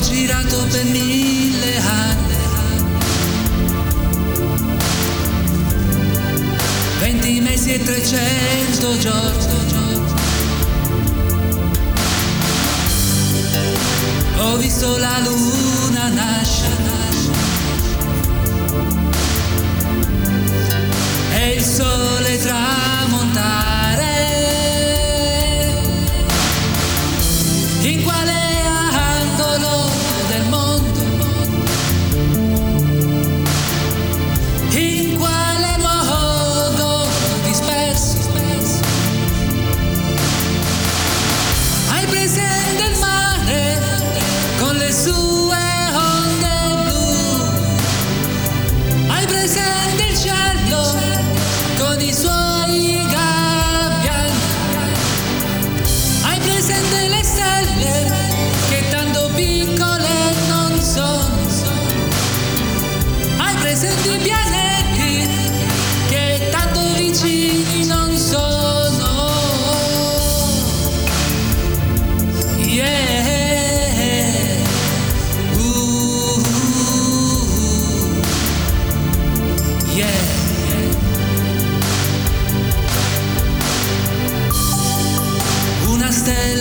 girato per mille anni. Venti mesi e trecento giorni. Ho visto la luna nascere. E il sole.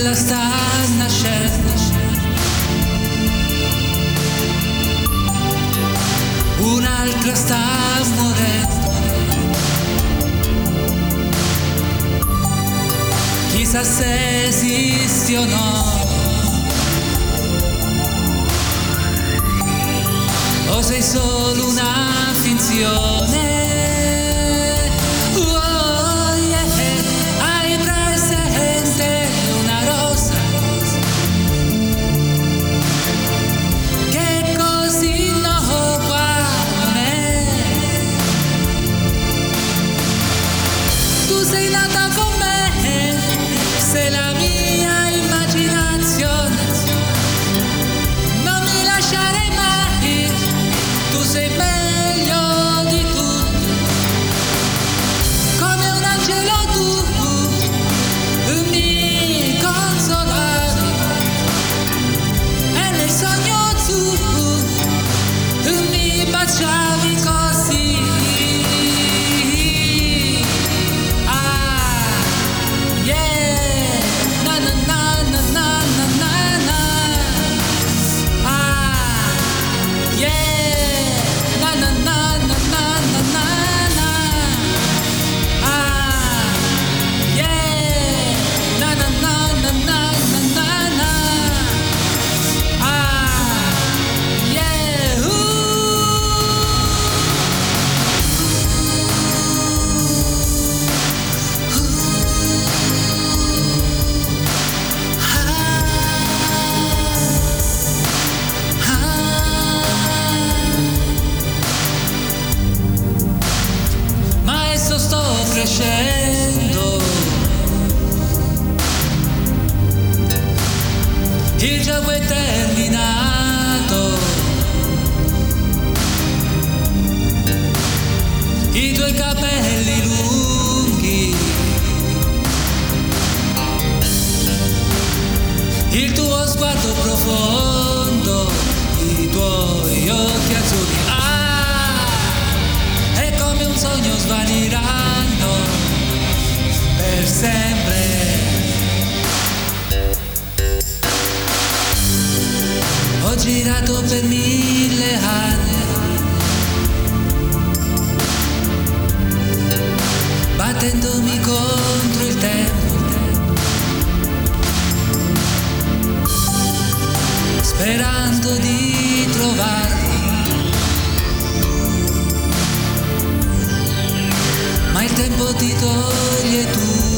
bella sta nascendo. Un'altra sta morendo. Chissà se esiste o no. O sei solo una finzione. scendo. Il gioco è terminato. battendomi contro il tempo. Sperando di trovarti. Ma il tempo ti toglie tu.